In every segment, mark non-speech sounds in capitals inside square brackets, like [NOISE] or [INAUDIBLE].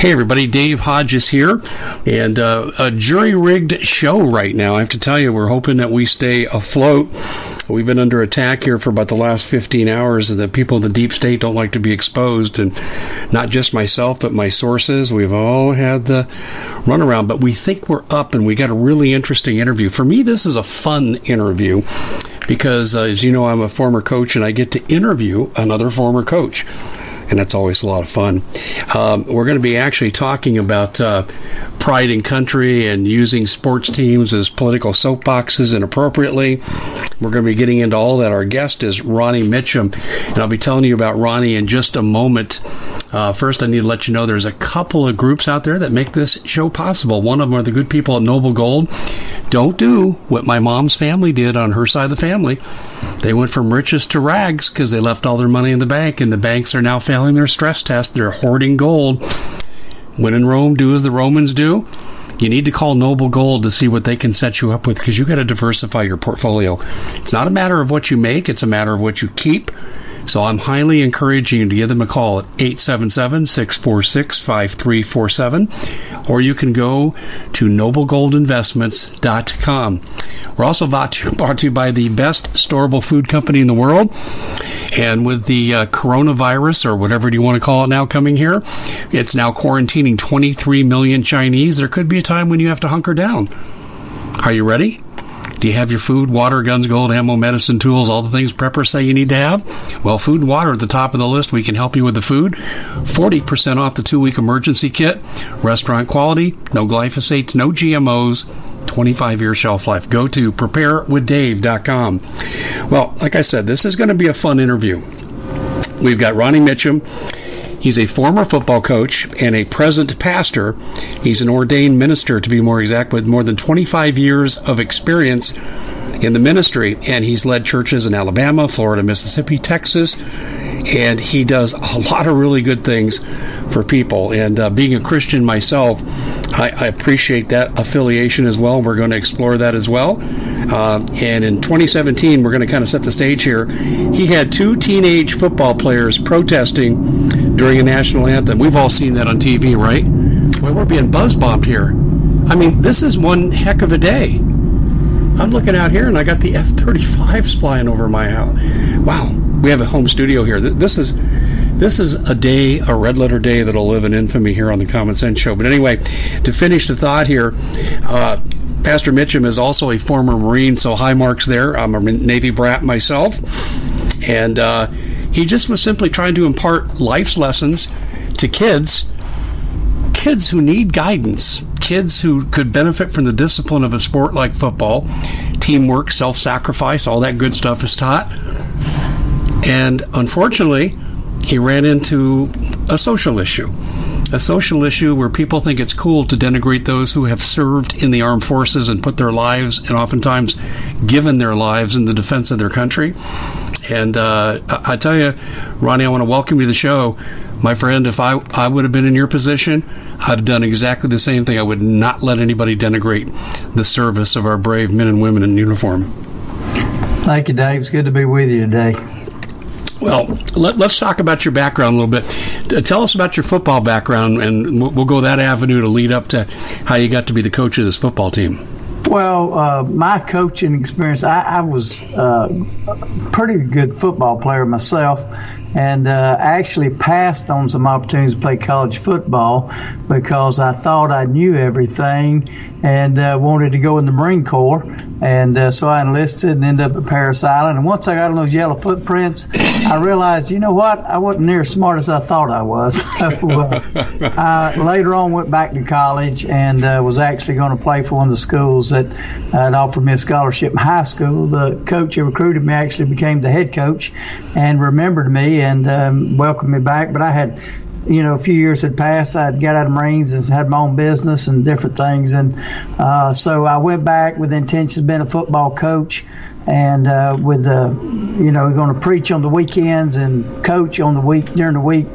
Hey everybody, Dave Hodges here, and uh, a jury-rigged show right now. I have to tell you, we're hoping that we stay afloat. We've been under attack here for about the last 15 hours, and the people in the deep state don't like to be exposed, and not just myself, but my sources. We've all had the runaround, but we think we're up, and we got a really interesting interview. For me, this is a fun interview because, uh, as you know, I'm a former coach, and I get to interview another former coach and that's always a lot of fun. Um, we're going to be actually talking about uh, pride in country and using sports teams as political soapboxes inappropriately. We're going to be getting into all that. Our guest is Ronnie Mitchum, and I'll be telling you about Ronnie in just a moment. Uh, first, I need to let you know there's a couple of groups out there that make this show possible. One of them are the good people at Noble Gold. Don't do what my mom's family did on her side of the family. They went from riches to rags because they left all their money in the bank, and the banks are now failing their stress test. They're hoarding gold. When in Rome, do as the Romans do. You need to call Noble Gold to see what they can set you up with because you got to diversify your portfolio. It's not a matter of what you make, it's a matter of what you keep. So I'm highly encouraging you to give them a call at 877-646-5347 or you can go to noblegoldinvestments.com. We're also brought to, brought to you by the best storable food company in the world. And with the uh, coronavirus, or whatever you want to call it now, coming here, it's now quarantining 23 million Chinese. There could be a time when you have to hunker down. Are you ready? Do you have your food, water, guns, gold, ammo, medicine, tools, all the things preppers say you need to have? Well, food and water at the top of the list. We can help you with the food. 40% off the two week emergency kit. Restaurant quality, no glyphosates, no GMOs. 25 year shelf life. Go to preparewithdave.com. Well, like I said, this is going to be a fun interview. We've got Ronnie Mitchum. He's a former football coach and a present pastor. He's an ordained minister, to be more exact, with more than 25 years of experience in the ministry. And he's led churches in Alabama, Florida, Mississippi, Texas, and he does a lot of really good things for people. And uh, being a Christian myself, I, I, appreciate that affiliation as well. We're going to explore that as well. Uh, and in 2017, we're going to kind of set the stage here. He had two teenage football players protesting during a national anthem. We've all seen that on TV, right? Well, we're being buzz bombed here. I mean, this is one heck of a day. I'm looking out here and I got the F 35s flying over my house. Wow we have a home studio here. This is this is a day, a red letter day that'll live in infamy here on the Common Sense Show. But anyway, to finish the thought here, uh, Pastor Mitchum is also a former Marine, so high marks there. I'm a Navy brat myself, and uh, He just was simply trying to impart life's lessons to kids, kids who need guidance, kids who could benefit from the discipline of a sport like football, teamwork, self sacrifice, all that good stuff is taught. And unfortunately, he ran into a social issue. A social issue where people think it's cool to denigrate those who have served in the armed forces and put their lives and oftentimes given their lives in the defense of their country. And uh, I, I tell you, Ronnie, I want to welcome you to the show. My friend, if I, I would have been in your position, I'd have done exactly the same thing. I would not let anybody denigrate the service of our brave men and women in uniform. Thank you, Dave. It's good to be with you today. Well, let, us talk about your background a little bit. Tell us about your football background, and we'll go that avenue to lead up to how you got to be the coach of this football team. Well, uh, my coaching experience, I, I was uh, a pretty good football player myself and uh, actually passed on some opportunities to play college football because I thought I knew everything and uh, wanted to go in the Marine Corps. And uh, so I enlisted and ended up at Parris Island. And once I got on those yellow footprints, I realized, you know what? I wasn't near as smart as I thought I was. [LAUGHS] uh, I later on went back to college and uh, was actually going to play for one of the schools that had offered me a scholarship in high school. The coach who recruited me actually became the head coach and remembered me and um, welcomed me back. But I had you know, a few years had passed. I'd got out of Marines and had my own business and different things. And uh, so I went back with the intention of being a football coach and uh, with, uh, you know, going to preach on the weekends and coach on the week during the week.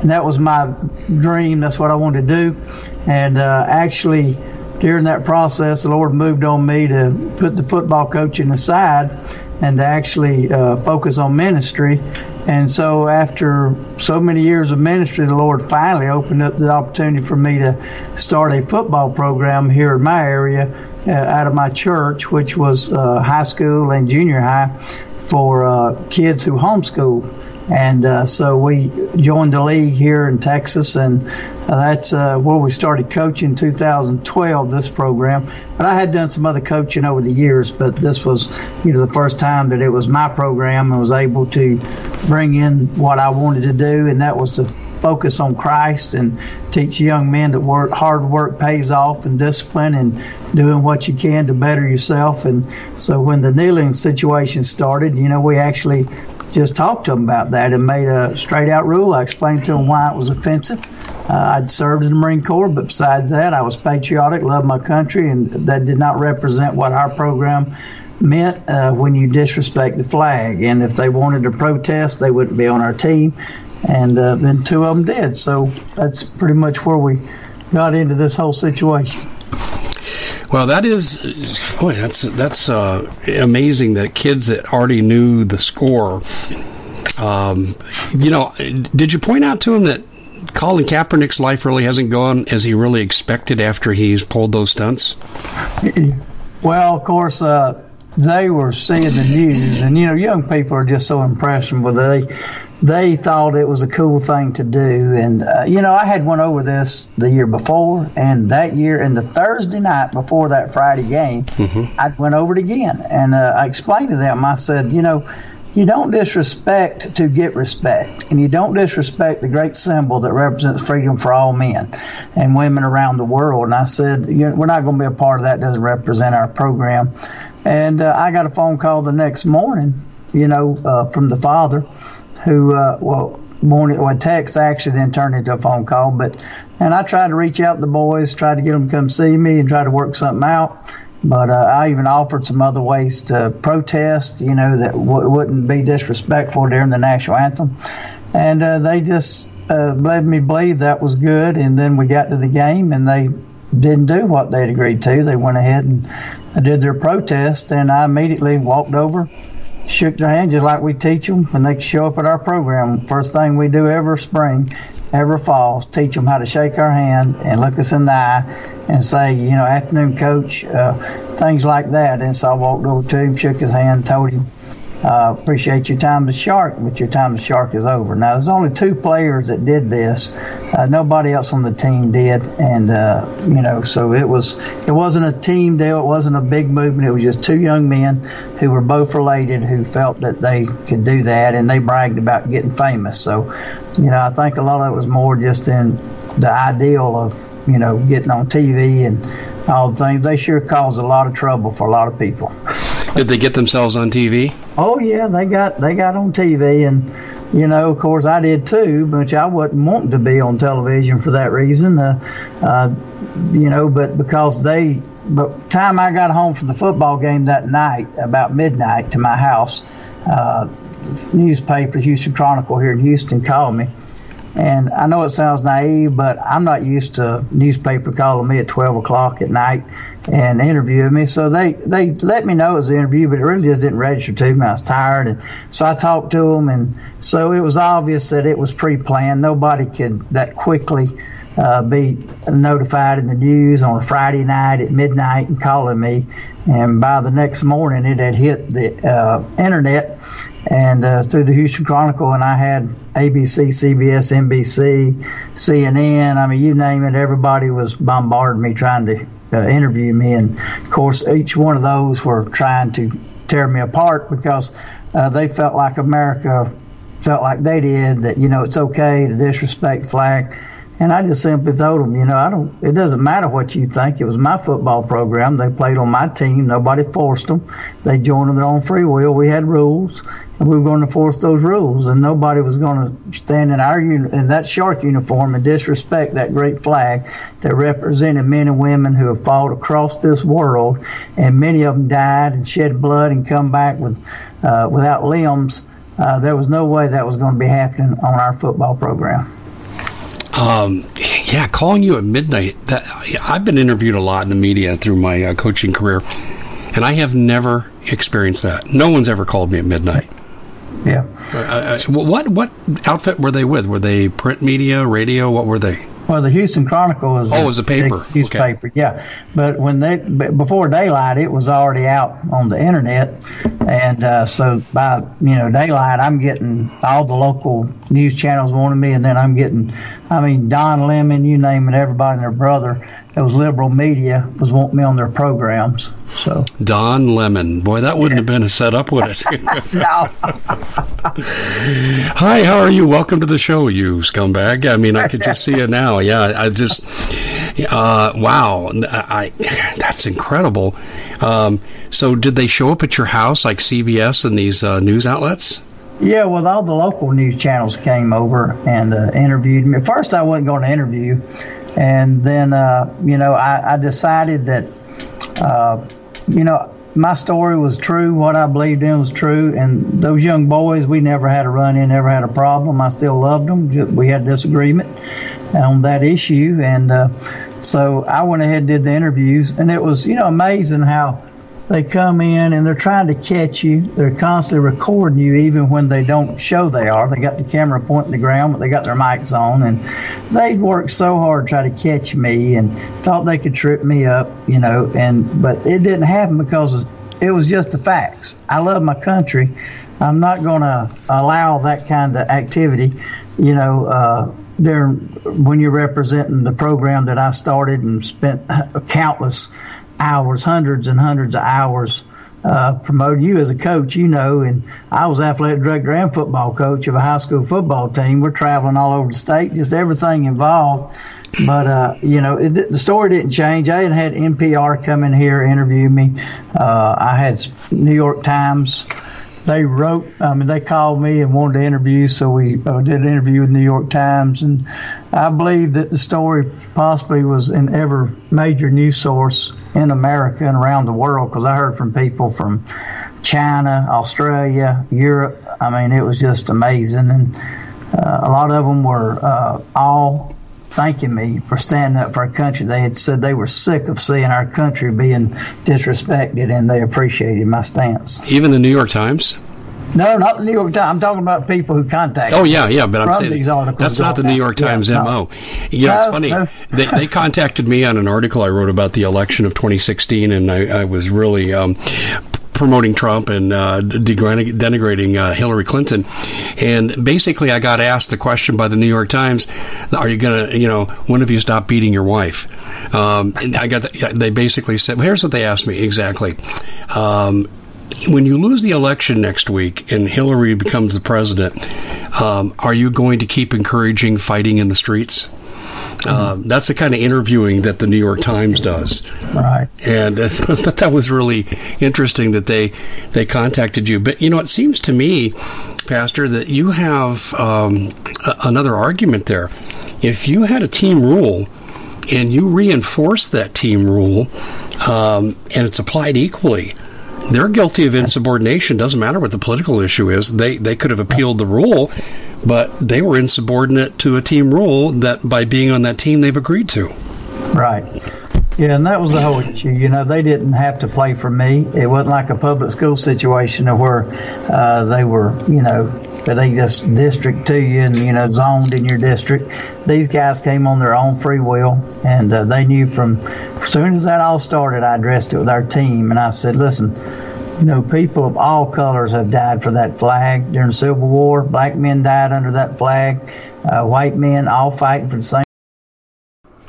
And that was my dream. That's what I wanted to do. And uh, actually, during that process, the Lord moved on me to put the football coaching aside and to actually uh, focus on ministry. And so, after so many years of ministry, the Lord finally opened up the opportunity for me to start a football program here in my area uh, out of my church, which was uh, high school and junior high for uh, kids who homeschool. And uh, so we joined the league here in Texas, and uh, that's uh, where we started coaching in 2012, this program. But I had done some other coaching over the years, but this was, you know, the first time that it was my program and was able to bring in what I wanted to do, and that was to focus on Christ and teach young men that work hard work pays off and discipline and doing what you can to better yourself. And so when the kneeling situation started, you know, we actually just talked to them about that and made a straight out rule. I explained to them why it was offensive. Uh, I'd served in the Marine Corps, but besides that, I was patriotic, loved my country, and that did not represent what our program meant uh, when you disrespect the flag. And if they wanted to protest, they wouldn't be on our team. And uh, then two of them did. So that's pretty much where we got into this whole situation. Well, that is, boy, that's that's uh, amazing that kids that already knew the score. Um, you know, did you point out to him that Colin Kaepernick's life really hasn't gone as he really expected after he's pulled those stunts? Well, of course, uh, they were seeing the news, and you know, young people are just so impressionable. They they thought it was a cool thing to do. And, uh, you know, I had one over this the year before, and that year, and the Thursday night before that Friday game, mm-hmm. I went over it again. And uh, I explained to them, I said, you know, you don't disrespect to get respect, and you don't disrespect the great symbol that represents freedom for all men and women around the world. And I said, you know, we're not going to be a part of that. Doesn't represent our program. And uh, I got a phone call the next morning, you know, uh, from the father who, uh, well, morning, well, text actually then turned into a phone call, but, and I tried to reach out to the boys, tried to get them to come see me and try to work something out. But uh, I even offered some other ways to protest, you know, that w- wouldn't be disrespectful during the national anthem. And uh, they just uh, led me believe that was good. And then we got to the game and they didn't do what they'd agreed to. They went ahead and did their protest. And I immediately walked over, shook their hand just like we teach them when they show up at our program. First thing we do every spring, every fall, teach them how to shake our hand and look us in the eye and say, you know, afternoon coach, uh, things like that. And so I walked over to him, shook his hand, told him uh, appreciate your time as shark, but your time as shark is over. Now, there's only two players that did this. Uh, nobody else on the team did, and uh, you know, so it was it wasn't a team deal. It wasn't a big movement. It was just two young men who were both related who felt that they could do that, and they bragged about getting famous. So, you know, I think a lot of it was more just in the ideal of you know getting on TV and all the things. They sure caused a lot of trouble for a lot of people. [LAUGHS] Did they get themselves on TV? Oh yeah, they got they got on TV, and you know, of course, I did too, but I wasn't wanting to be on television for that reason. Uh, uh, you know, but because they, but time I got home from the football game that night, about midnight, to my house, uh, newspaper, Houston Chronicle here in Houston, called me. And I know it sounds naive, but I'm not used to newspaper calling me at 12 o'clock at night and interviewing me. So they, they let me know it was an interview, but it really just didn't register to me. I was tired. And so I talked to them. And so it was obvious that it was pre planned. Nobody could that quickly uh, be notified in the news on a Friday night at midnight and calling me. And by the next morning, it had hit the uh, internet and uh, through the Houston Chronicle, and I had ABC, CBS, NBC, CNN. I mean, you name it. Everybody was bombarding me trying to uh, interview me, and of course, each one of those were trying to tear me apart because uh, they felt like America felt like they did that. You know, it's okay to disrespect flag. And I just simply told them, you know, I don't. It doesn't matter what you think. It was my football program. They played on my team. Nobody forced them. They joined of their own free will. We had rules, we were going to force those rules. And nobody was going to stand in our in that shark uniform and disrespect that great flag that represented men and women who have fought across this world, and many of them died and shed blood and come back with uh, without limbs. Uh, there was no way that was going to be happening on our football program. Um, yeah, calling you at midnight. That I've been interviewed a lot in the media through my uh, coaching career, and I have never experienced that. No one's ever called me at midnight. Yeah. Uh, uh what what outfit were they with? Were they print media, radio? What were they? Well, the Houston Chronicle was oh, it was a paper newspaper, okay. yeah. But when they before daylight, it was already out on the internet, and uh, so by you know daylight, I'm getting all the local news channels wanting me, and then I'm getting, I mean Don Lemon, you name it, everybody and their brother it was liberal media was wanting me on their programs. So Don Lemon, boy, that wouldn't have been a setup, would it? [LAUGHS] no. [LAUGHS] Hi, how are you? Welcome to the show, you scumbag. I mean, I could just see it now. Yeah, I just, uh, wow, I, I, that's incredible. Um, so, did they show up at your house like CBS and these uh, news outlets? Yeah, well, all the local news channels came over and uh, interviewed me. At first, I wasn't going to interview and then, uh, you know, I, I decided that, uh, you know, my story was true. What I believed in was true. And those young boys, we never had a run in, never had a problem. I still loved them. We had disagreement on that issue. And uh, so I went ahead and did the interviews. And it was, you know, amazing how they come in and they're trying to catch you. They're constantly recording you, even when they don't show they are. They got the camera pointing the ground, but they got their mics on, and they'd worked so hard to try to catch me and thought they could trip me up, you know. And but it didn't happen because it was just the facts. I love my country. I'm not going to allow that kind of activity, you know. Uh, during when you're representing the program that I started and spent countless hours, hundreds and hundreds of hours uh, promoting you as a coach, you know, and I was athletic director and football coach of a high school football team. We're traveling all over the state, just everything involved. But, uh, you know, it, the story didn't change. I had had NPR come in here, interview me. Uh, I had New York Times. They wrote, I mean, they called me and wanted to interview, so we uh, did an interview with New York Times. And I believe that the story possibly was in every major news source in America and around the world because I heard from people from China, Australia, Europe. I mean, it was just amazing, and uh, a lot of them were uh, all thanking me for standing up for our country. They had said they were sick of seeing our country being disrespected, and they appreciated my stance. Even the New York Times. No, not the New York Times. I'm talking about people who contact. Oh yeah, yeah, but I'm saying that's not the New York Times yeah, mo. No. You know, no, it's funny. No. they, they contacted me on an article I wrote about the election of 2016, and I, I was really um, promoting Trump and uh, denigrating uh, Hillary Clinton. And basically, I got asked the question by the New York Times: Are you gonna, you know, when have you stopped beating your wife? Um, and I got. The, they basically said, well, "Here's what they asked me exactly." Um, when you lose the election next week and Hillary becomes the president, um, are you going to keep encouraging fighting in the streets? Uh, that's the kind of interviewing that the New York Times does. Right. And [LAUGHS] uh, that was really interesting that they they contacted you. But you know, it seems to me, Pastor, that you have um, a- another argument there. If you had a team rule and you reinforce that team rule, um, and it's applied equally, they're guilty of insubordination. Doesn't matter what the political issue is. They they could have appealed the rule, but they were insubordinate to a team rule that by being on that team they've agreed to. Right. Yeah, and that was the whole issue. You know, they didn't have to play for me. It wasn't like a public school situation where uh, they were, you know, that they just district to you and you know zoned in your district. These guys came on their own free will, and uh, they knew from as soon as that all started, I addressed it with our team, and I said, "Listen, you know, people of all colors have died for that flag during the Civil War. Black men died under that flag. Uh, white men all fighting for the same."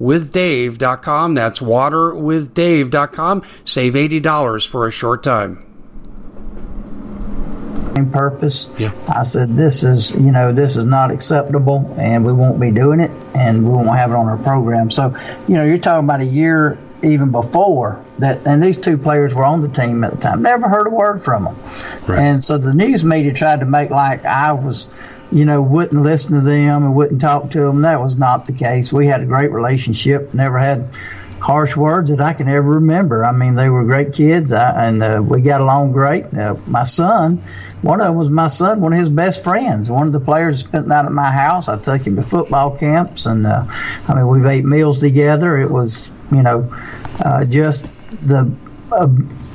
waterwithdave.com. That's waterwithdave.com. Save $80 for a short time. Same purpose. Yeah. I said, this is, you know, this is not acceptable and we won't be doing it and we won't have it on our program. So, you know, you're talking about a year even before that, and these two players were on the team at the time. Never heard a word from them. Right. And so the news media tried to make like I was you know, wouldn't listen to them and wouldn't talk to them. That was not the case. We had a great relationship. Never had harsh words that I can ever remember. I mean, they were great kids, I, and uh, we got along great. Uh, my son, one of them was my son, one of his best friends. One of the players spent night at my house. I took him to football camps, and uh, I mean, we've ate meals together. It was, you know, uh, just the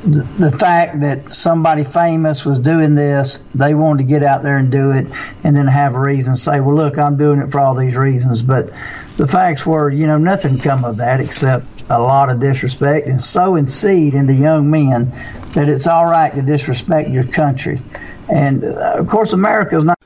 the fact that somebody famous was doing this, they wanted to get out there and do it, and then have a reason to say, "Well, look, I'm doing it for all these reasons." But the facts were, you know, nothing come of that except a lot of disrespect and sowing seed into young men that it's all right to disrespect your country. And uh, of course, America is not.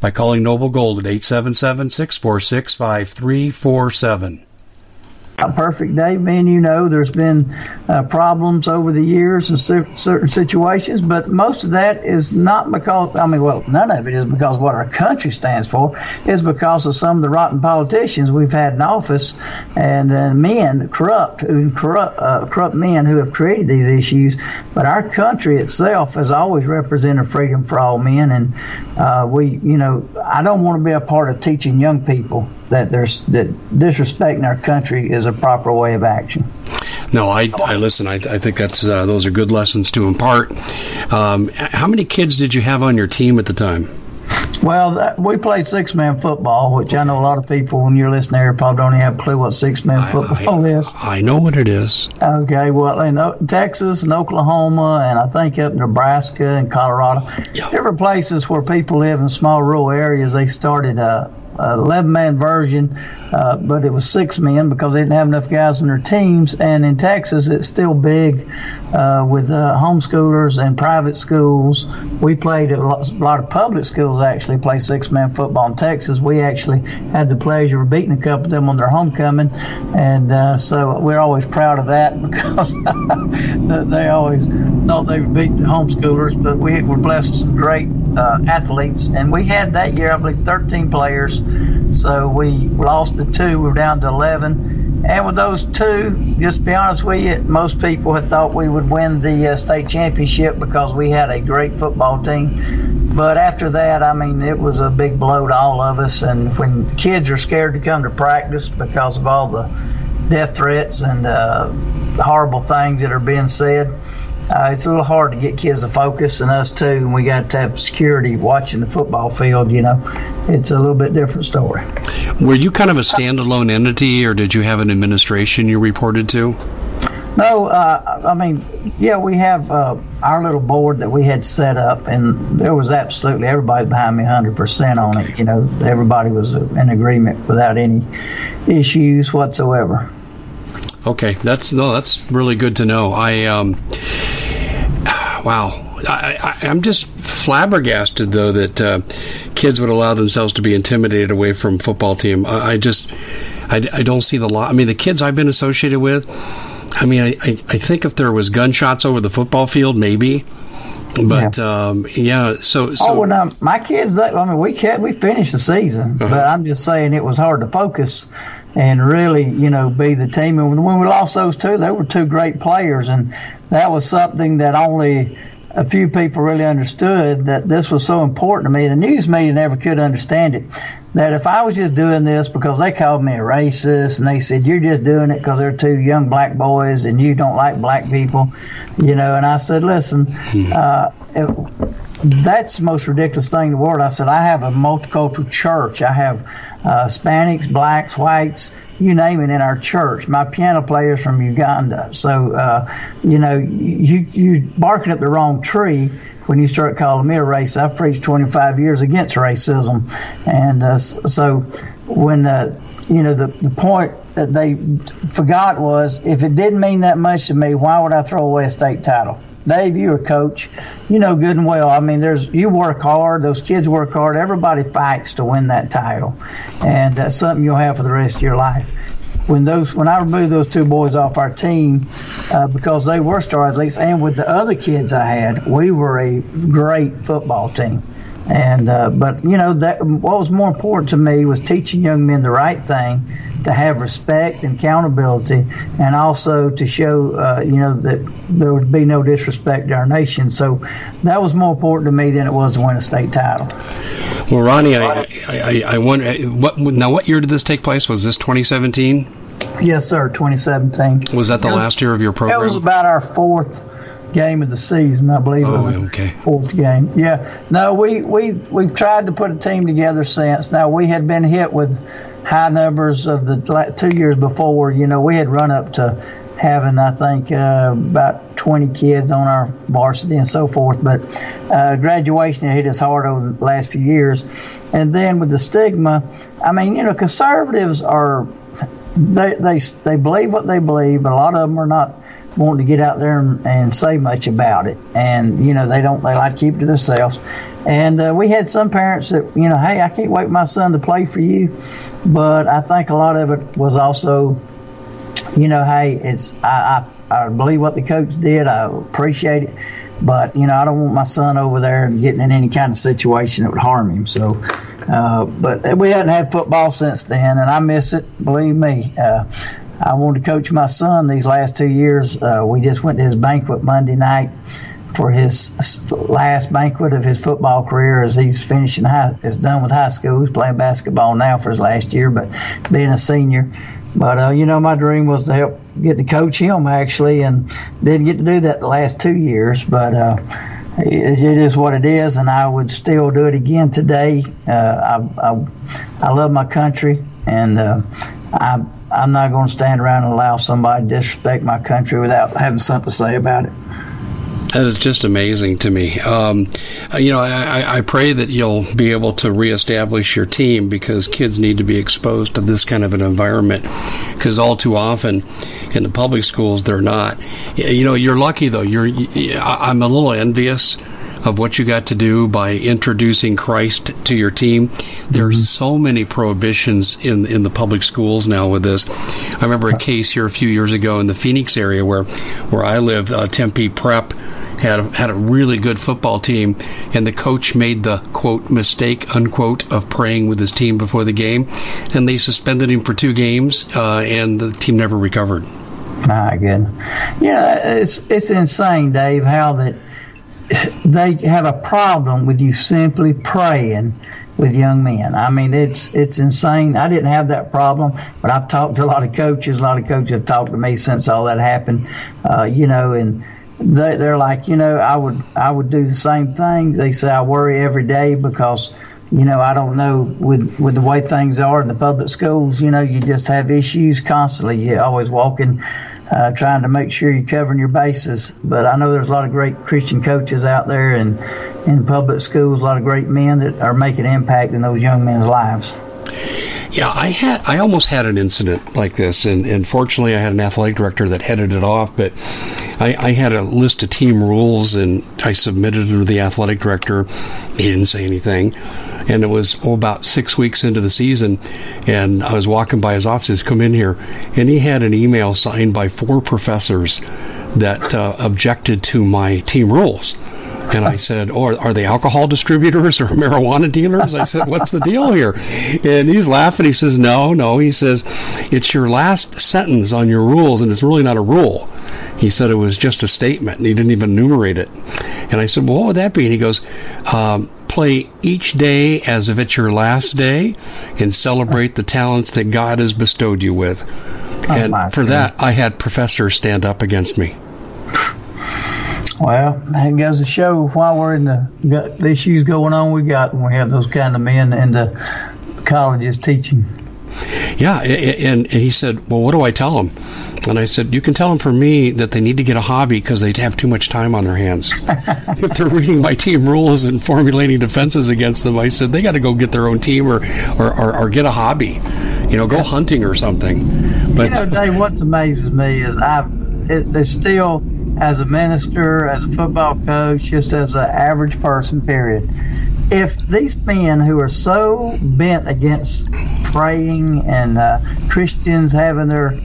by calling Noble Gold at 877 646 5347 a perfect day. Man, you know, there's been uh, problems over the years in certain situations, but most of that is not because, I mean, well, none of it is because what our country stands for. It's because of some of the rotten politicians we've had in office and uh, men, corrupt, corrupt, uh, corrupt men who have created these issues. But our country itself has always represented freedom for all men. And uh, we, you know, I don't want to be a part of teaching young people that there's that disrespecting our country is a proper way of action. No, I, I listen. I, I think that's uh, those are good lessons to impart. Um, how many kids did you have on your team at the time? Well, that, we played six man football, which I know a lot of people when you're listening here probably don't even have a clue what six man football I, is. I know what it is. Okay, well, in Texas and Oklahoma, and I think up in Nebraska and Colorado, yeah. different places where people live in small rural areas, they started uh, 11 man version, uh, but it was six men because they didn't have enough guys on their teams. And in Texas, it's still big uh, with uh, homeschoolers and private schools. We played a lot, a lot of public schools actually play six man football in Texas. We actually had the pleasure of beating a couple of them on their homecoming, and uh, so we're always proud of that [LAUGHS] because they always thought they would beat the homeschoolers. But we were blessed with some great uh, athletes, and we had that year I believe 13 players. So we lost the two. We were down to 11. And with those two, just to be honest with you, most people had thought we would win the uh, state championship because we had a great football team. But after that, I mean, it was a big blow to all of us. And when kids are scared to come to practice because of all the death threats and uh, horrible things that are being said, uh, it's a little hard to get kids to focus, and us too. And we got to have security watching the football field. You know, it's a little bit different story. Were you kind of a standalone entity, or did you have an administration you reported to? No, uh, I mean, yeah, we have uh, our little board that we had set up, and there was absolutely everybody behind me 100% on it. You know, everybody was in agreement without any issues whatsoever. Okay, that's no, that's really good to know. I um, wow. I, am just flabbergasted though that uh, kids would allow themselves to be intimidated away from football team. I, I just I, I, don't see the law. I mean, the kids I've been associated with. I mean, I, I, I think if there was gunshots over the football field, maybe. But yeah, um, yeah so, so oh, well, now, my kids. I mean, we kept, we finished the season, uh-huh. but I'm just saying it was hard to focus and really, you know, be the team. And when we lost those two, they were two great players, and that was something that only a few people really understood that this was so important to me. The news media never could understand it. That if I was just doing this because they called me a racist and they said you're just doing it because they're two young black boys and you don't like black people, you know, and I said, listen, hmm. uh, that's the most ridiculous thing in the world. I said I have a multicultural church. I have uh, Hispanics, blacks, whites, you name it in our church. My piano player is from Uganda. So, uh, you know, you, you're barking up the wrong tree when you start calling me a race. I've preached 25 years against racism. And uh, so when, uh, you know, the, the point that they forgot was if it didn't mean that much to me, why would I throw away a state title? Dave, you're a coach. You know good and well. I mean, there's you work hard. Those kids work hard. Everybody fights to win that title, and that's something you'll have for the rest of your life. When those when I removed those two boys off our team uh, because they were star athletes, and with the other kids I had, we were a great football team. And uh, but you know that what was more important to me was teaching young men the right thing, to have respect and accountability, and also to show uh, you know that there would be no disrespect to our nation. So that was more important to me than it was to win a state title. Well, Ronnie, I I, I, I wonder what now. What year did this take place? Was this 2017? Yes, sir. 2017. Was that the was, last year of your program? That was about our fourth game of the season. I believe oh, it was okay. fourth game. Yeah. No, we we we've tried to put a team together since. Now we had been hit with high numbers of the two years before. You know, we had run up to having I think uh, about 20 kids on our varsity and so forth. But uh, graduation hit us hard over the last few years, and then with the stigma, I mean, you know, conservatives are they they they believe what they believe, but a lot of them are not wanting to get out there and, and say much about it, and you know they don't they like to keep it to themselves. And uh, we had some parents that you know, hey, I can't wait my son to play for you, but I think a lot of it was also, you know, hey, it's I I, I believe what the coach did, I appreciate it. But you know, I don't want my son over there and getting in any kind of situation that would harm him. So, uh, but we hadn't had football since then, and I miss it. Believe me. Uh, I wanted to coach my son these last two years. Uh, we just went to his banquet Monday night for his last banquet of his football career as he's finishing high, is done with high school. He's playing basketball now for his last year, but being a senior. But uh, you know, my dream was to help get to coach him actually, and didn't get to do that the last two years. But uh, it, is what it is, and I would still do it again today. Uh, I, I, I love my country, and uh, I I'm not going to stand around and allow somebody to disrespect my country without having something to say about it. That is just amazing to me. Um, you know, I, I, pray that you'll be able to reestablish your team because kids need to be exposed to this kind of an environment. Because all too often in the public schools, they're not. You know, you're lucky though. You're. I'm a little envious of what you got to do by introducing Christ to your team. There's mm-hmm. so many prohibitions in in the public schools now with this. I remember a case here a few years ago in the Phoenix area where where I live, uh, Tempe Prep had a, had a really good football team, and the coach made the quote mistake unquote of praying with his team before the game, and they suspended him for two games, uh, and the team never recovered. My goodness, yeah, it's it's insane, Dave, how that they have a problem with you simply praying with young men. I mean, it's it's insane. I didn't have that problem, but I've talked to a lot of coaches. A lot of coaches have talked to me since all that happened. Uh, you know, and they, they're like, you know, I would I would do the same thing. They say I worry every day because you know, I don't know with with the way things are in the public schools. You know, you just have issues constantly. You're always walking uh, trying to make sure you're covering your bases. But I know there's a lot of great Christian coaches out there and in public schools, a lot of great men that are making an impact in those young men's lives. Yeah, I had I almost had an incident like this, and, and fortunately, I had an athletic director that headed it off. But I, I had a list of team rules, and I submitted it to the athletic director. He didn't say anything and it was oh, about six weeks into the season, and I was walking by his office. He's Come in here, and he had an email signed by four professors that uh, objected to my team rules. And I said, "Oh, are they alcohol distributors or marijuana dealers?" I said, "What's the deal here?" And he's laughing. He says, "No, no." He says, "It's your last sentence on your rules, and it's really not a rule." He said it was just a statement, and he didn't even enumerate it. And I said, "Well, what would that be?" And he goes, um, play each day as if it's your last day and celebrate the talents that God has bestowed you with. Oh, and for that, I had professors stand up against me. Well, that goes to show why we're in the, the issues going on we got when we have those kind of men in the colleges teaching. Yeah, and he said, "Well, what do I tell them?" And I said, You can tell them for me that they need to get a hobby because they have too much time on their hands. [LAUGHS] if they're reading my team rules and formulating defenses against them, I said, They got to go get their own team or, or, or, or, get a hobby. You know, go hunting or something. But, you know, Dave, what amazes me is I've, it, they still, as a minister, as a football coach, just as an average person, period. If these men who are so bent against praying and uh, Christians having their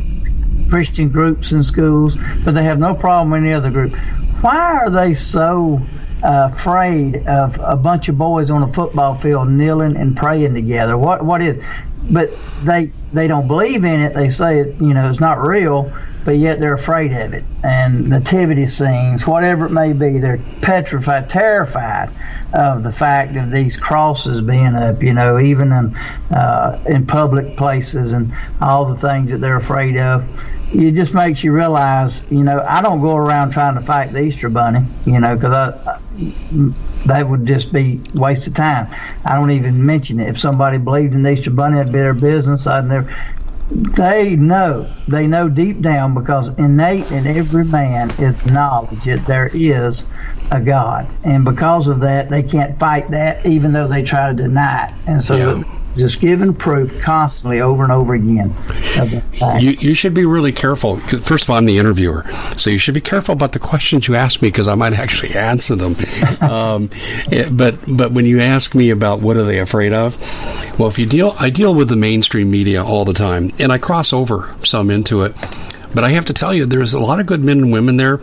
Christian groups in schools, but they have no problem with any other group. Why are they so uh, afraid of a bunch of boys on a football field kneeling and praying together? What what is? But they they don't believe in it. They say it, you know, it's not real, but yet they're afraid of it. And nativity scenes, whatever it may be, they're petrified, terrified of the fact of these crosses being up. You know, even in uh, in public places and all the things that they're afraid of it just makes you realize, you know, I don't go around trying to fight the Easter Bunny, you know, because I, that would just be waste of time. I don't even mention it. If somebody believed in the Easter Bunny, it'd be their business. I'd never. They know. They know deep down because innate in every man is knowledge that there is a God, and because of that, they can't fight that, even though they try to deny it. And so, yeah. just giving proof constantly over and over again. You, you should be really careful. First of all, I'm the interviewer, so you should be careful about the questions you ask me because I might [LAUGHS] actually answer them. um, it, but but when you ask me about what are they afraid of, well, if you deal, I deal with the mainstream media all the time, and I cross over some into it. But I have to tell you, there's a lot of good men and women there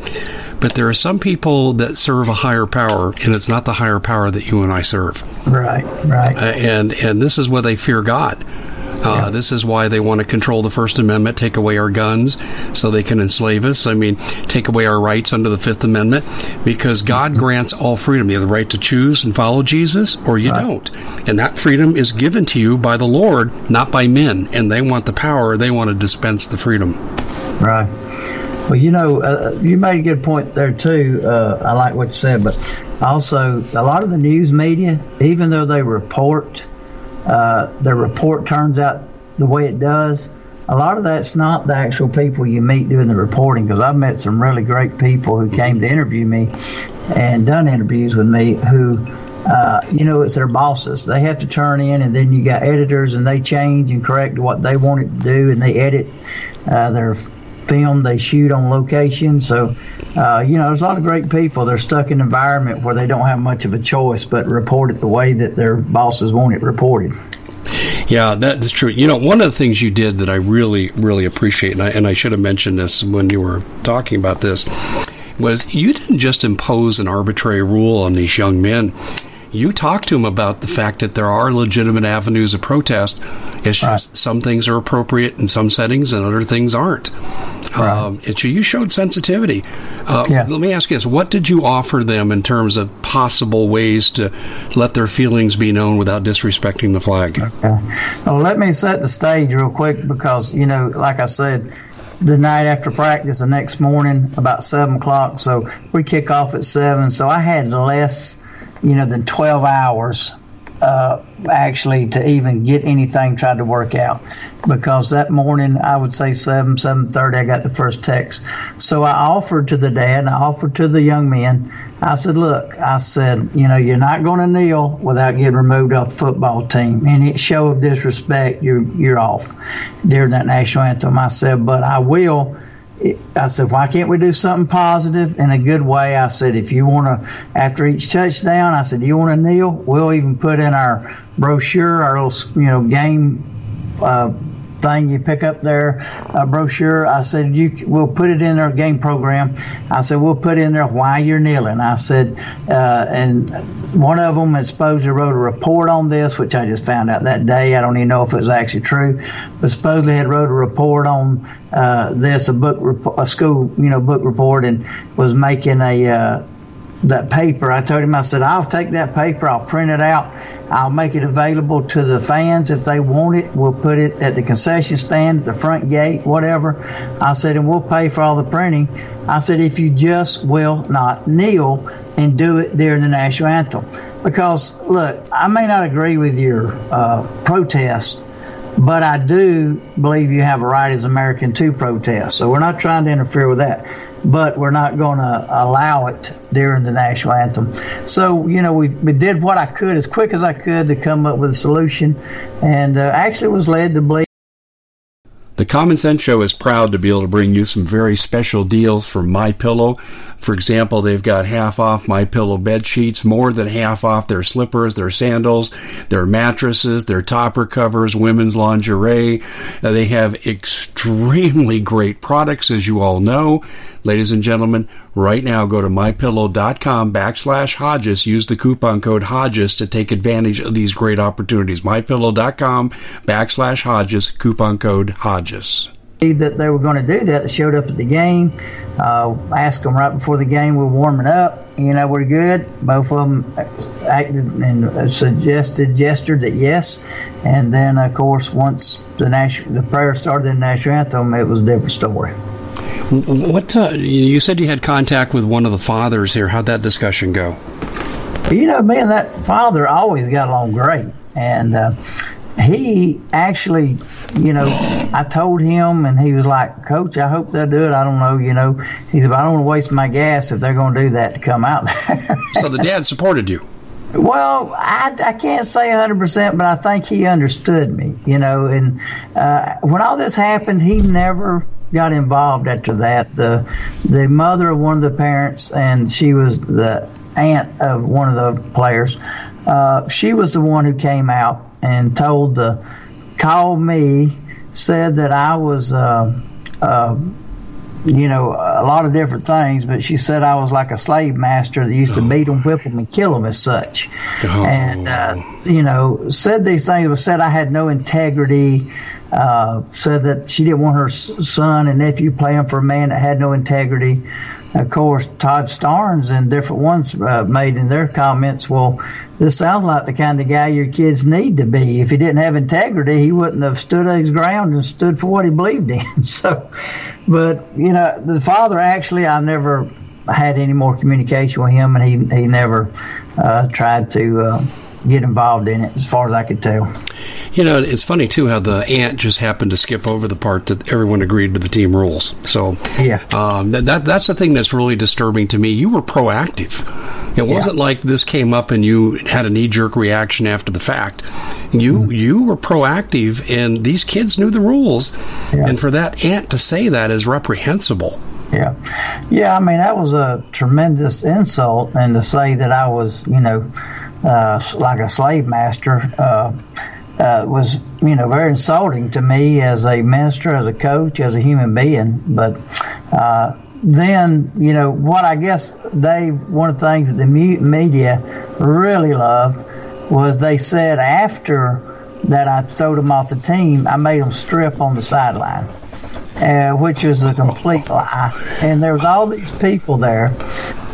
but there are some people that serve a higher power, and it's not the higher power that you and I serve. Right, right. Uh, and and this is where they fear God. Uh, yeah. This is why they want to control the First Amendment, take away our guns so they can enslave us. I mean, take away our rights under the Fifth Amendment because God mm-hmm. grants all freedom. You have the right to choose and follow Jesus or you right. don't. And that freedom is given to you by the Lord, not by men. And they want the power, they want to dispense the freedom. Right. Well, you know, uh, you made a good point there too. Uh, I like what you said, but also a lot of the news media, even though they report, uh, their report turns out the way it does. A lot of that's not the actual people you meet doing the reporting because I've met some really great people who came to interview me and done interviews with me who uh, you know, it's their bosses. They have to turn in, and then you got editors, and they change and correct what they want it to do, and they edit uh, their film, they shoot on location. So, uh, you know, there's a lot of great people. They're stuck in an environment where they don't have much of a choice but report it the way that their bosses want it reported. Yeah, that's true. You know, one of the things you did that I really, really appreciate, and I, and I should have mentioned this when you were talking about this, was you didn't just impose an arbitrary rule on these young men you talk to them about the fact that there are legitimate avenues of protest. It's just some things are appropriate in some settings and other things aren't. Right. Um, it, you showed sensitivity. Uh, yeah. Let me ask you this: What did you offer them in terms of possible ways to let their feelings be known without disrespecting the flag? Okay. Well, let me set the stage real quick because you know, like I said the night after practice the next morning about seven o'clock. So we kick off at seven. So I had less you know, than 12 hours uh, actually to even get anything tried to work out because that morning I would say seven seven thirty I got the first text. So I offered to the dad, I offered to the young men. I said, look, I said, you know, you're not going to kneel without getting removed off the football team. Any show of disrespect, you're you're off during that national anthem. I said, but I will I said, why can't we do something positive in a good way? I said, if you want to, after each touchdown, I said, you want to kneel? We'll even put in our brochure, our little, you know, game uh, thing you pick up there, a brochure. I said, you, we'll put it in our game program. I said, we'll put in there why you're kneeling. I said, uh, and one of them had supposedly wrote a report on this, which I just found out that day. I don't even know if it was actually true, but supposedly had wrote a report on uh, this, a book, rep- a school, you know, book report, and was making a uh, that paper. I told him, I said, I'll take that paper, I'll print it out I'll make it available to the fans if they want it. We'll put it at the concession stand, the front gate, whatever. I said, and we'll pay for all the printing. I said, if you just will not kneel and do it during the national anthem. Because, look, I may not agree with your uh, protest, but I do believe you have a right as American to protest. So we're not trying to interfere with that but we're not going to allow it during the national anthem. So, you know, we, we did what I could as quick as I could to come up with a solution, and uh, actually was led to believe. The Common Sense Show is proud to be able to bring you some very special deals from My Pillow. For example, they've got half off My Pillow bed sheets, more than half off their slippers, their sandals, their mattresses, their topper covers, women's lingerie. Uh, they have extremely great products, as you all know. Ladies and gentlemen, right now go to mypillow.com backslash Hodges. Use the coupon code Hodges to take advantage of these great opportunities. Mypillow.com backslash Hodges, coupon code Hodges. That they were going to do that. They showed up at the game. Uh, asked them right before the game. We're warming up. You know, we're good. Both of them acted and suggested, gestured that yes. And then, of course, once the national, the prayer started in the national anthem, it was a different story. What uh, you said you had contact with one of the fathers here. How'd that discussion go? You know, me and that father always got along great, and uh, he actually, you know, I told him, and he was like, "Coach, I hope they'll do it. I don't know, you know." He said, "I don't want to waste my gas if they're going to do that to come out there." so the dad supported you. Well, I, I can't say 100%, but I think he understood me, you know. And uh, when all this happened, he never got involved after that. The the mother of one of the parents, and she was the aunt of one of the players. Uh, she was the one who came out and told the called me, said that I was. Uh, uh, you know, a lot of different things, but she said I was like a slave master that used to beat them, whip them, and kill them as such. Oh. And, uh, you know, said these things, said I had no integrity, uh, said that she didn't want her son and nephew playing for a man that had no integrity. Of course, Todd Starnes and different ones uh, made in their comments, well, this sounds like the kind of guy your kids need to be. If he didn't have integrity, he wouldn't have stood his ground and stood for what he believed in. [LAUGHS] So, but you know, the father actually, I never had any more communication with him, and he he never uh, tried to uh, get involved in it, as far as I could tell. You know, it's funny too how the aunt just happened to skip over the part that everyone agreed to the team rules. So yeah, um, that that's the thing that's really disturbing to me. You were proactive. It wasn't like this came up and you had a knee jerk reaction after the fact. You mm-hmm. you were proactive, and these kids knew the rules. Yeah. And for that aunt to say that is reprehensible. Yeah, yeah. I mean, that was a tremendous insult, and to say that I was, you know, uh, like a slave master. Uh, uh, was you know very insulting to me as a minister, as a coach, as a human being. But uh, then you know what I guess Dave, one of the things that the media really loved was they said after that I throwed them off the team, I made them strip on the sideline uh, which is a complete lie. And there was all these people there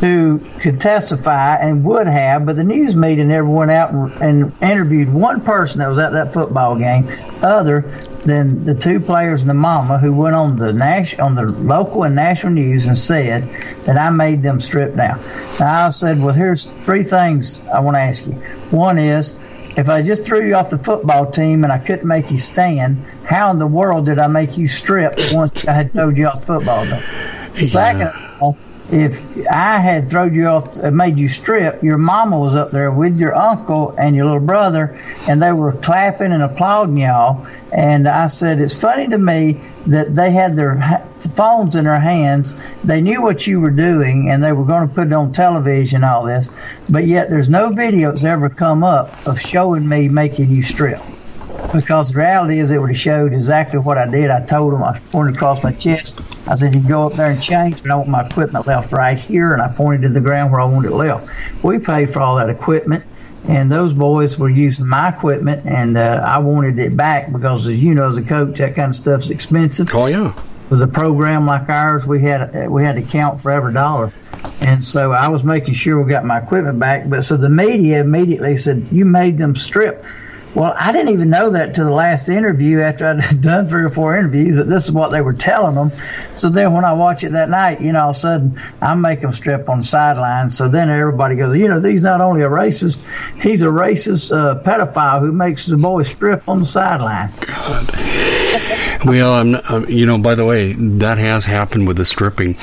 who could testify and would have, but the news media never went out and, and interviewed one person that was at that football game, other than the two players and the mama who went on the national, on the local and national news and said that I made them strip down. Now I said, well, here's three things I want to ask you. One is if I just threw you off the football team and I couldn't make you stand, how in the world did I make you strip once I had thrown you off the football team? Second of all, if I had thrown you off, uh, made you strip, your mama was up there with your uncle and your little brother, and they were clapping and applauding y'all. And I said, it's funny to me that they had their phones in their hands. They knew what you were doing, and they were going to put it on television, all this. But yet, there's no video that's ever come up of showing me making you strip because the reality is it would have showed exactly what I did. I told them I pointed across my chest. I said, "You go up there and change, but I want my equipment left right here." And I pointed to the ground where I wanted it left. We paid for all that equipment, and those boys were using my equipment, and uh, I wanted it back because, as you know, as a coach, that kind of stuff's expensive. Oh yeah. With a program like ours, we had we had to count for every dollar. And so I was making sure we got my equipment back. But so the media immediately said, You made them strip. Well, I didn't even know that to the last interview after I'd [LAUGHS] done three or four interviews that this is what they were telling them. So then when I watch it that night, you know, all of a sudden I make them strip on the sideline. So then everybody goes, you know, he's not only a racist, he's a racist uh, pedophile who makes the boys strip on the sideline. Well, I'm, I'm, you know, by the way, that has happened with the stripping.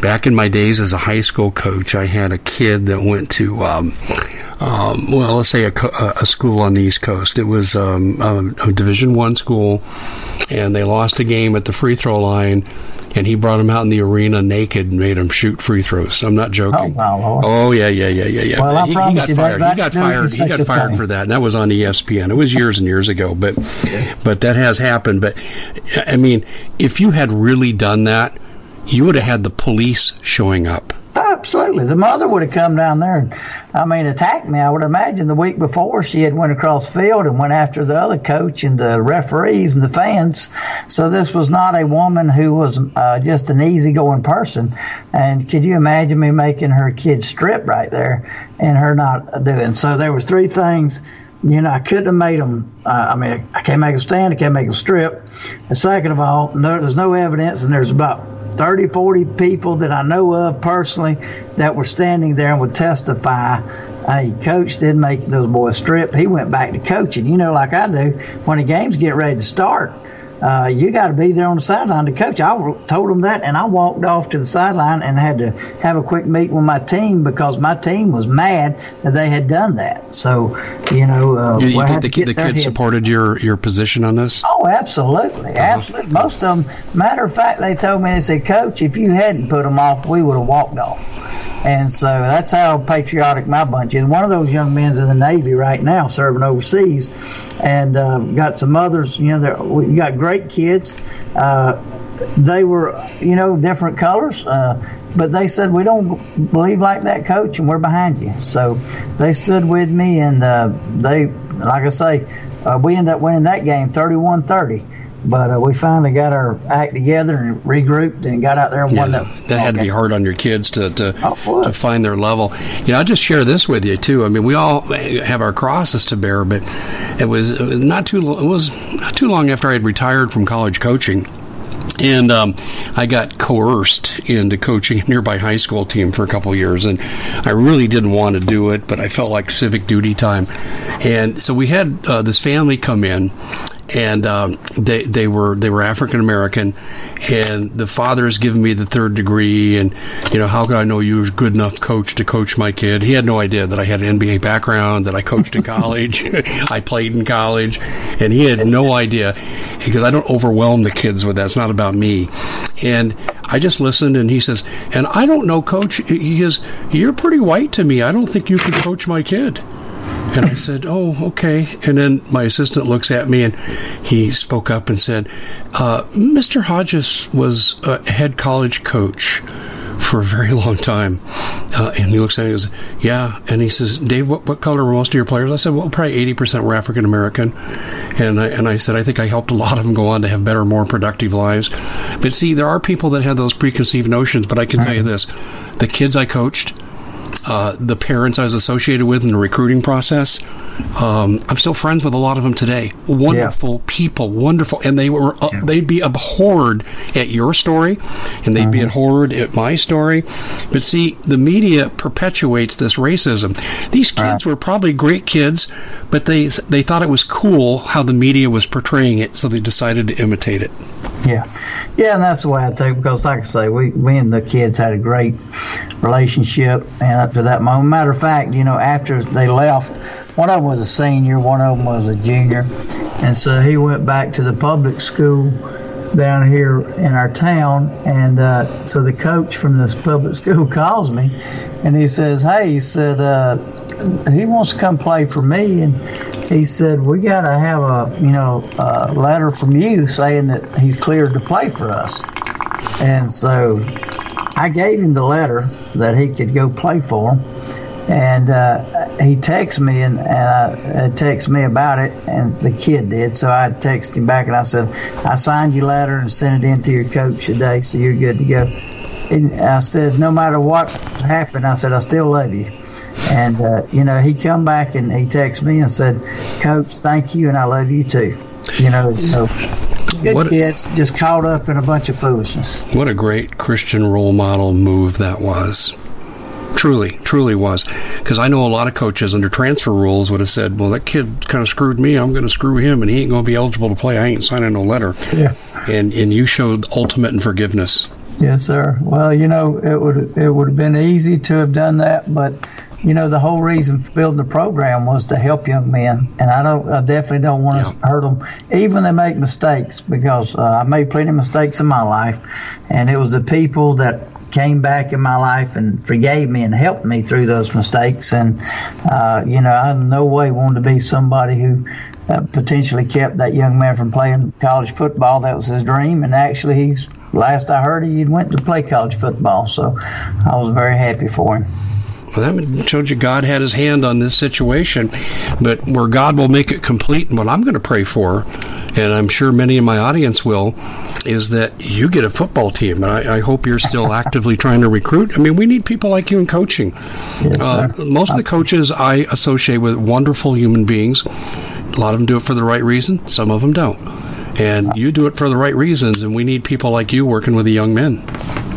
Back in my days as a high school coach, I had a kid that went to um, um, well, let's say a, a, school on the East Coast. It was um, a, a Division One school, and they lost a game at the free throw line. And he brought him out in the arena naked and made him shoot free throws. I'm not joking. Oh, oh yeah, yeah, yeah, yeah, yeah. Well, I he, he got you fired. That, he got fired. He got fired for that, and that was on ESPN. It was years and years ago, but but that has happened. But I mean, if you had really done that, you would have had the police showing up. Absolutely, the mother would have come down there and I mean, attacked me. I would imagine the week before she had went across field and went after the other coach and the referees and the fans. So this was not a woman who was uh, just an easygoing person. And could you imagine me making her kid strip right there and her not doing? So there were three things. You know, I couldn't have made them. Uh, I mean, I can't make them stand. I can't make them strip. And second of all, no, there's no evidence, and there's about 30, 40 people that I know of personally that were standing there and would testify. Hey, coach didn't make those boys strip. He went back to coaching. You know, like I do, when the games get ready to start, uh, you got to be there on the sideline to coach. I told them that, and I walked off to the sideline and had to have a quick meet with my team because my team was mad that they had done that. So, you know, uh, you, you think the, the kids supported your your position on this? Oh, absolutely, uh-huh. absolutely. Most of them. Matter of fact, they told me they said, "Coach, if you hadn't put them off, we would have walked off." And so that's how patriotic my bunch is. One of those young men's in the Navy right now, serving overseas, and uh, got some others. You know, we got great kids. Uh, they were, you know, different colors, uh, but they said we don't believe like that, coach, and we're behind you. So they stood with me, and uh, they, like I say, uh, we ended up winning that game 31-30 but uh, we finally got our act together and regrouped and got out there and yeah, won that. That had to be hard on your kids to to, oh, to find their level. You know, I just share this with you too. I mean, we all have our crosses to bear, but it was not too it was not too long after I had retired from college coaching and um, I got coerced into coaching a nearby high school team for a couple years, and I really didn't want to do it, but I felt like civic duty time. And so we had uh, this family come in, and um, they they were they were African American, and the father has given me the third degree, and you know how could I know you was good enough coach to coach my kid? He had no idea that I had an NBA background, that I coached in college, [LAUGHS] I played in college, and he had no idea because I don't overwhelm the kids with that. It's not about me, and I just listened, and he says, and I don't know, coach. He goes, you're pretty white to me. I don't think you could coach my kid. And I said, "Oh, okay." And then my assistant looks at me and he spoke up and said, uh, "Mr. Hodges was a head college coach." For a very long time, uh, and he looks at me and goes, "Yeah." And he says, "Dave, what, what color were most of your players?" I said, "Well, probably eighty percent were African American." And I, and I said, "I think I helped a lot of them go on to have better, more productive lives." But see, there are people that have those preconceived notions. But I can tell you this: the kids I coached, uh, the parents I was associated with in the recruiting process. Um, I'm still friends with a lot of them today. Wonderful yeah. people, wonderful, and they were uh, yeah. they'd be abhorred at your story, and they'd mm-hmm. be abhorred at my story. But see, the media perpetuates this racism. These kids were probably great kids, but they they thought it was cool how the media was portraying it, so they decided to imitate it. Yeah, yeah, and that's the way I take because, like I say, we we and the kids had a great relationship, and up to that moment, matter of fact, you know, after they left, one of them was a senior, one of them was a junior, and so he went back to the public school down here in our town, and uh, so the coach from this public [LAUGHS] school calls me, and he says, "Hey," he said. Uh, he wants to come play for me, and he said we got to have a you know a letter from you saying that he's cleared to play for us. And so I gave him the letter that he could go play for him, and uh, he texted me and, and uh, me about it, and the kid did. So I texted him back and I said, I signed your letter and sent it in to your coach today, so you're good to go. And I said, no matter what happened, I said I still love you. And, uh, you know, he come back and he texted me and said, Coach, thank you, and I love you too. You know, it's so good what kids just caught up in a bunch of foolishness. What a great Christian role model move that was. Truly, truly was. Because I know a lot of coaches under transfer rules would have said, well, that kid kind of screwed me. I'm going to screw him, and he ain't going to be eligible to play. I ain't signing no letter. Yeah. And, and you showed ultimate in forgiveness. Yes, sir. Well, you know, it would it would have been easy to have done that, but you know, the whole reason for building the program was to help young men, and I don't, I definitely don't want to yeah. hurt them, even they make mistakes, because uh, I made plenty of mistakes in my life, and it was the people that came back in my life and forgave me and helped me through those mistakes, and uh, you know, I in no way wanted to be somebody who. Uh, potentially kept that young man from playing college football. That was his dream, and actually, he's last I heard, he went to play college football. So I was very happy for him. Well, that showed you God had his hand on this situation, but where God will make it complete, and what I'm going to pray for, and I'm sure many in my audience will, is that you get a football team. And I, I hope you're still [LAUGHS] actively trying to recruit. I mean, we need people like you in coaching. Yes, uh, most of the coaches I associate with wonderful human beings. A lot of them do it for the right reason, some of them don't. And you do it for the right reasons, and we need people like you working with the young men.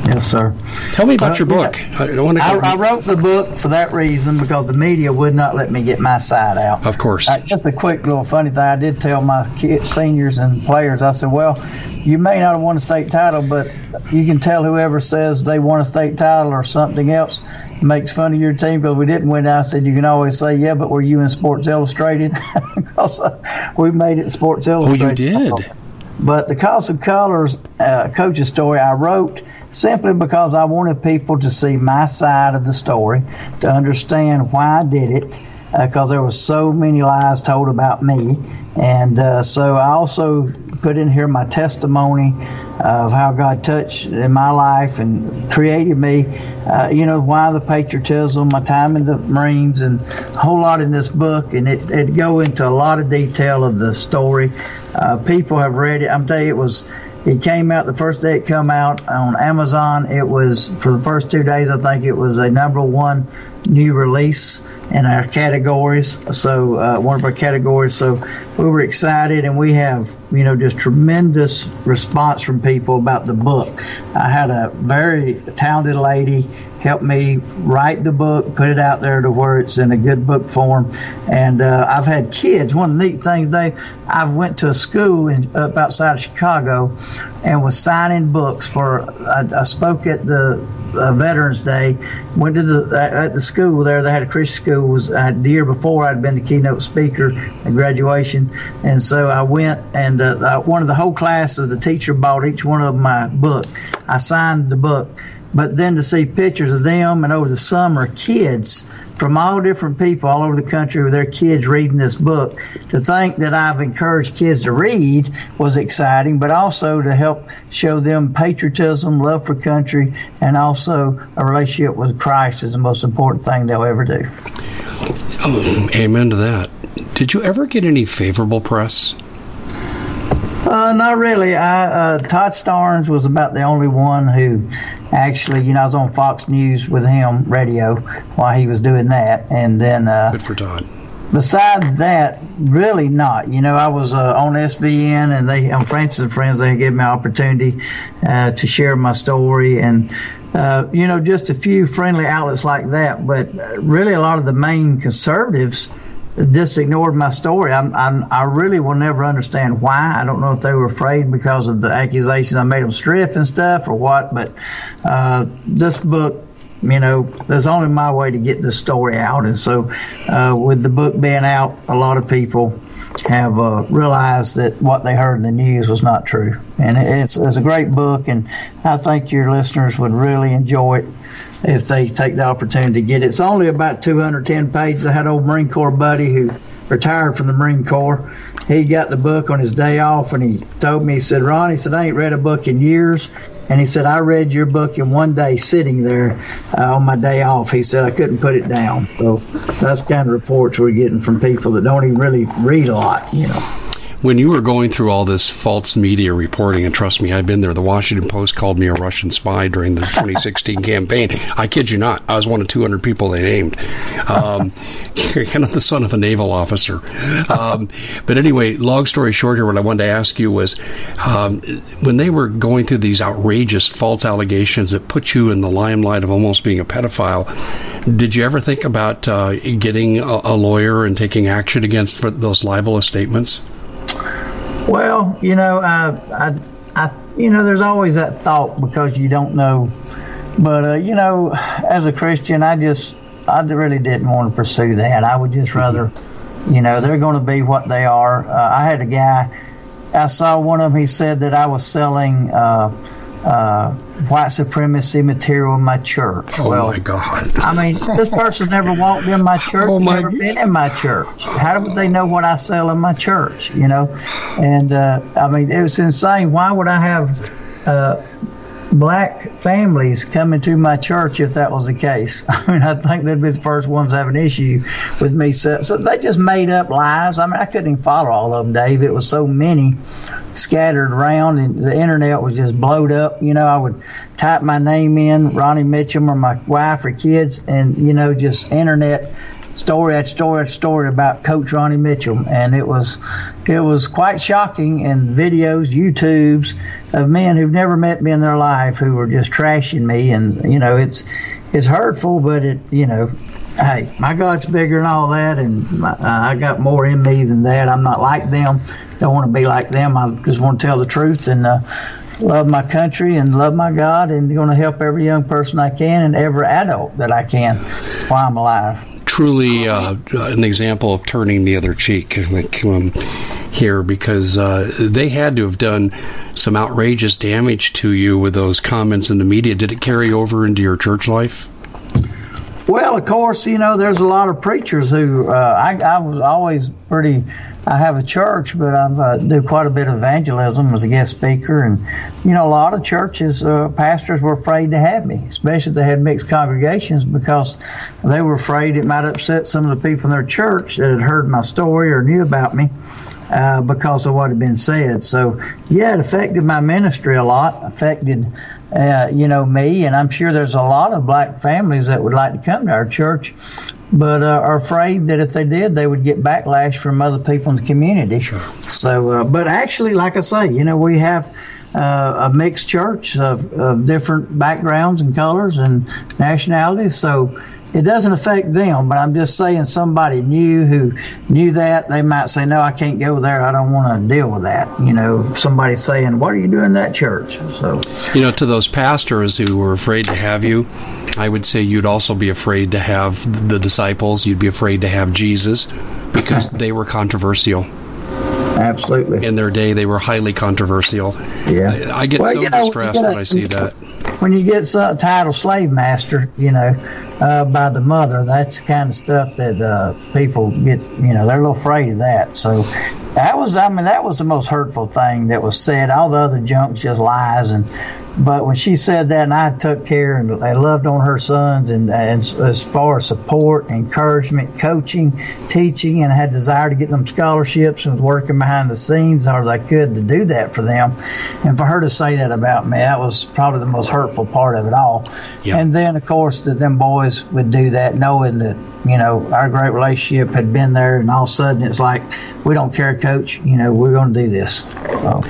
Yes, sir. Tell me about uh, your book. Yeah. I, I, I, wrote the book for that reason because the media would not let me get my side out. Of course. Uh, just a quick little funny thing. I did tell my kids, seniors and players. I said, "Well, you may not have won a state title, but you can tell whoever says they won a state title or something else." makes fun of your team because we didn't win. I said, you can always say, yeah, but were you in Sports Illustrated? [LAUGHS] because uh, we made it Sports Illustrated. Oh, you did. But the Cost of Colors uh, coach's story I wrote simply because I wanted people to see my side of the story, to understand why I did it, because uh, there was so many lies told about me. And uh, so I also put in here my testimony of how God touched in my life and created me. Uh, you know, why the patriotism, my time in the Marines, and a whole lot in this book. And it, it go into a lot of detail of the story. Uh, people have read it. I'm telling you, it was it came out the first day it come out on Amazon. It was for the first two days. I think it was a number one new release in our categories. So uh, one of our categories. So we were excited, and we have you know just tremendous response from people about the book. I had a very talented lady helped me write the book, put it out there to where it's in a good book form. And uh, I've had kids. One of the neat things, Dave, I went to a school in, up outside of Chicago and was signing books for. I, I spoke at the uh, Veterans Day. Went to the at the school there. They had a Christian school. Was uh, the year before I'd been the keynote speaker at graduation, and so I went and uh, one of the whole classes. The teacher bought each one of my book. I signed the book but then to see pictures of them and over the summer, kids from all different people all over the country with their kids reading this book. To think that I've encouraged kids to read was exciting, but also to help show them patriotism, love for country, and also a relationship with Christ is the most important thing they'll ever do. Oh, amen to that. Did you ever get any favorable press? Uh, not really. I, uh, Todd Starnes was about the only one who actually, you know, I was on Fox News with him radio while he was doing that, and then uh, good for Todd. Besides that, really not. You know, I was uh, on SBN, and they on Frances and Friends. They gave me an opportunity uh, to share my story, and uh, you know, just a few friendly outlets like that. But really, a lot of the main conservatives just ignored my story. I'm, I'm, i really will never understand why. I don't know if they were afraid because of the accusations I made them strip and stuff or what. But uh, this book, you know, there's only my way to get this story out. And so, uh, with the book being out, a lot of people have uh, realized that what they heard in the news was not true. And it's, it's a great book, and I think your listeners would really enjoy it if they take the opportunity to get it. It's only about 210 pages. I had an old Marine Corps buddy who retired from the Marine Corps. He got the book on his day off, and he told me, he said, Ron, he said, I ain't read a book in years. And he said, I read your book in one day sitting there uh, on my day off. He said, I couldn't put it down. So that's kind of reports we're getting from people that don't even really read a lot, you know when you were going through all this false media reporting, and trust me, I've been there. The Washington Post called me a Russian spy during the 2016 [LAUGHS] campaign. I kid you not. I was one of 200 people they named. Um, [LAUGHS] kind of the son of a naval officer. Um, but anyway, long story short here, what I wanted to ask you was um, when they were going through these outrageous false allegations that put you in the limelight of almost being a pedophile, did you ever think about uh, getting a, a, lawyer and taking action against those libelous statements? Well, you know, I, I, I, you know, there's always that thought because you don't know. But uh, you know, as a Christian, I just, I really didn't want to pursue that. I would just rather, you know, they're going to be what they are. Uh, I had a guy, I saw one of them. He said that I was selling. Uh, uh, white supremacy material in my church. Oh well, my God! I mean, this person never walked in my church, oh my never God. been in my church. How would they know what I sell in my church? You know, and uh, I mean, it was insane. Why would I have? Uh, black families coming to my church if that was the case. [LAUGHS] I mean, I think they'd be the first ones to have an issue with me. So, so they just made up lies. I mean, I couldn't even follow all of them, Dave. It was so many scattered around, and the internet was just blowed up. You know, I would type my name in, Ronnie Mitchem, or my wife or kids, and you know, just internet story after story after story about Coach Ronnie Mitchem, and it was it was quite shocking. And videos, YouTubes of men who've never met me in their life who were just trashing me, and you know it's it's hurtful, but it you know. Hey, my God's bigger than all that, and my, uh, I got more in me than that. I'm not like them. Don't want to be like them. I just want to tell the truth and uh, love my country and love my God, and going to help every young person I can and every adult that I can while I'm alive truly uh, an example of turning the other cheek um, here because uh, they had to have done some outrageous damage to you with those comments in the media. Did it carry over into your church life? Well, of course, you know, there's a lot of preachers who uh, I, I was always pretty I have a church, but I uh, do quite a bit of evangelism as a guest speaker. And, you know, a lot of churches, uh, pastors were afraid to have me, especially if they had mixed congregations, because they were afraid it might upset some of the people in their church that had heard my story or knew about me. Uh, because of what had been said. So, yeah, it affected my ministry a lot, affected, uh, you know, me, and I'm sure there's a lot of black families that would like to come to our church but uh, are afraid that if they did, they would get backlash from other people in the community. Sure. So, uh, but actually, like I say, you know, we have uh, a mixed church of, of different backgrounds and colors and nationalities. So it doesn't affect them, but I'm just saying somebody new who knew that they might say, "No, I can't go there. I don't want to deal with that." You know, somebody saying, "What are you doing in that church?" So, you know, to those pastors who were afraid to have you, I would say you'd also be afraid to have the disciples. You'd be afraid to have Jesus because [LAUGHS] they were controversial. Absolutely. In their day, they were highly controversial. Yeah. I, I get well, so distressed when I see that. When you get uh, titled slave master, you know, uh, by the mother. That's the kind of stuff that uh, people get, you know, they're a little afraid of that. So that was, I mean, that was the most hurtful thing that was said. All the other junk's just lies and but when she said that, and I took care and I loved on her sons, and, and as far as support, encouragement, coaching, teaching, and I had desire to get them scholarships and was working behind the scenes as hard as I could to do that for them. And for her to say that about me, that was probably the most hurtful part of it all. Yep. And then, of course, that them boys would do that, knowing that you know our great relationship had been there, and all of a sudden it's like we don't care, coach. You know, we're going to do this. So.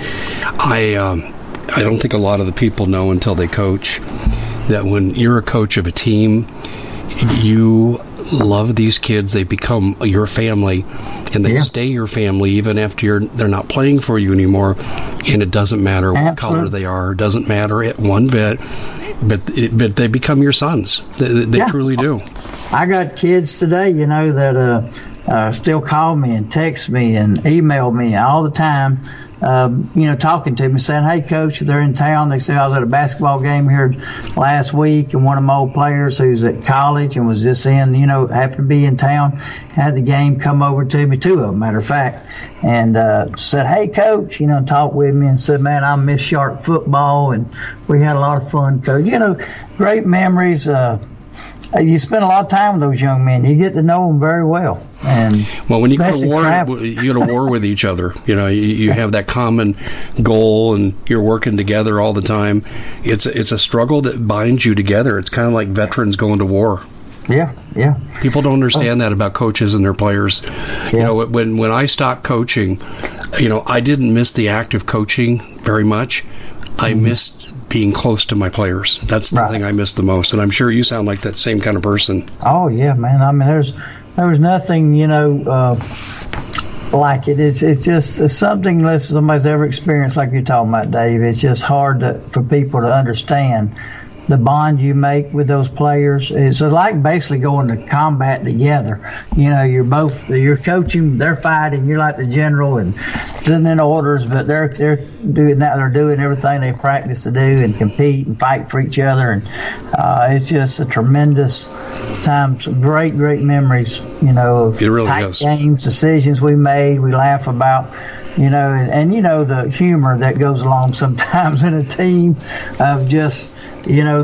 I. Um I don't think a lot of the people know until they coach that when you're a coach of a team, you love these kids. They become your family, and they yeah. stay your family even after you're they're not playing for you anymore. And it doesn't matter what Absolutely. color they are. It doesn't matter it one bit. But it, but they become your sons. They, they yeah. truly do. I got kids today, you know, that uh, uh, still call me and text me and email me all the time um, you know, talking to me, saying, "Hey, coach, they're in town." They said I was at a basketball game here last week, and one of my old players who's at college and was just in, you know, happened to be in town, had the game come over to me, two of them, matter of fact, and uh, said, "Hey, coach," you know, talked with me and said, "Man, I miss Shark football," and we had a lot of fun, coach. You know, great memories. Uh, Uh, you spend a lot of time with those young men. You get to know them very well. And well, when you go to war, travel. you go to war with each other. You know, you, you have that common goal, and you're working together all the time. It's it's a struggle that binds you together. It's kind of like veterans going to war. Yeah, yeah. People don't understand oh. that about coaches and their players. Yeah. You know, when when I stopped coaching, you know, I didn't miss the act of coaching very much. I missed being close to my players. That's the right. thing I miss the most, and I'm sure you sound like that same kind of person. Oh yeah, man. I mean, there's there was nothing, you know, uh, like it. It's it's just it's something unless somebody's ever experienced, like you're talking about, Dave. It's just hard to, for people to understand the bond you make with those players. It's like basically going to combat together. You know, you're both you're coaching, they're fighting. You're like the general and sending orders, but they're they're doing that. They're doing everything they practice to do and compete and fight for each other. And uh, it's just a tremendous time. Some great great memories. You know, of really tight is. games, decisions we made. We laugh about you know, and, and, you know the humor that goes along [LAUGHS] sometimes in a team of just you know,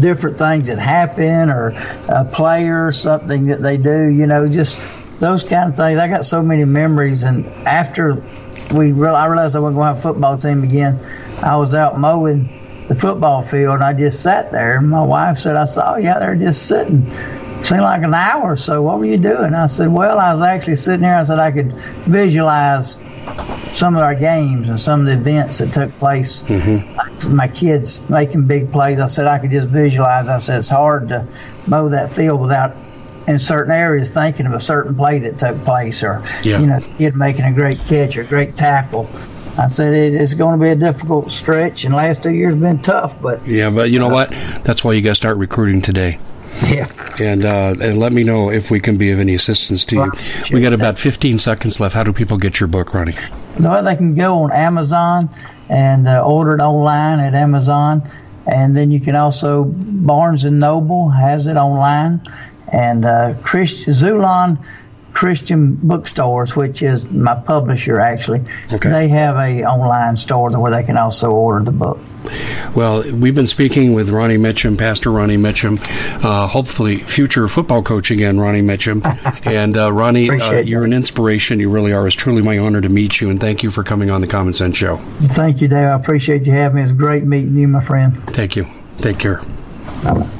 different things that happen or a player or something that they do, you know, just those kind of things. I got so many memories. And after we, real, I realized I wasn't going to have a football team again, I was out mowing the football field and I just sat there. And my wife said, I saw you out there just sitting. Seemed like an hour or so. What were you doing? I said, well, I was actually sitting there. I said I could visualize some of our games and some of the events that took place. Mm-hmm. My kids making big plays. I said I could just visualize. I said it's hard to mow that field without in certain areas thinking of a certain play that took place or yeah. you know kid making a great catch or a great tackle. I said it, it's going to be a difficult stretch, and last two years have been tough. But yeah, but you know uh, what? That's why you got to start recruiting today. Yeah. And uh, and let me know if we can be of any assistance to you. Sure. We got about 15 seconds left. How do people get your book, Ronnie? No, they can go on Amazon and uh, order it online at Amazon, and then you can also Barnes and Noble has it online, and uh, Christ Xulon Christian bookstores, which is my publisher actually. Okay. They have a online store where they can also order the book. Well, we've been speaking with Ronnie Mitchem, Pastor Ronnie Mitchem, uh, hopefully future football coach again, Ronnie Mitchem. [LAUGHS] and uh, Ronnie, uh, you're an inspiration. You really are. It's truly my honor to meet you, and thank you for coming on the Common Sense Show. Thank you, Dave. I appreciate you having me. It's great meeting you, my friend. Thank you. Take care. Bye-bye.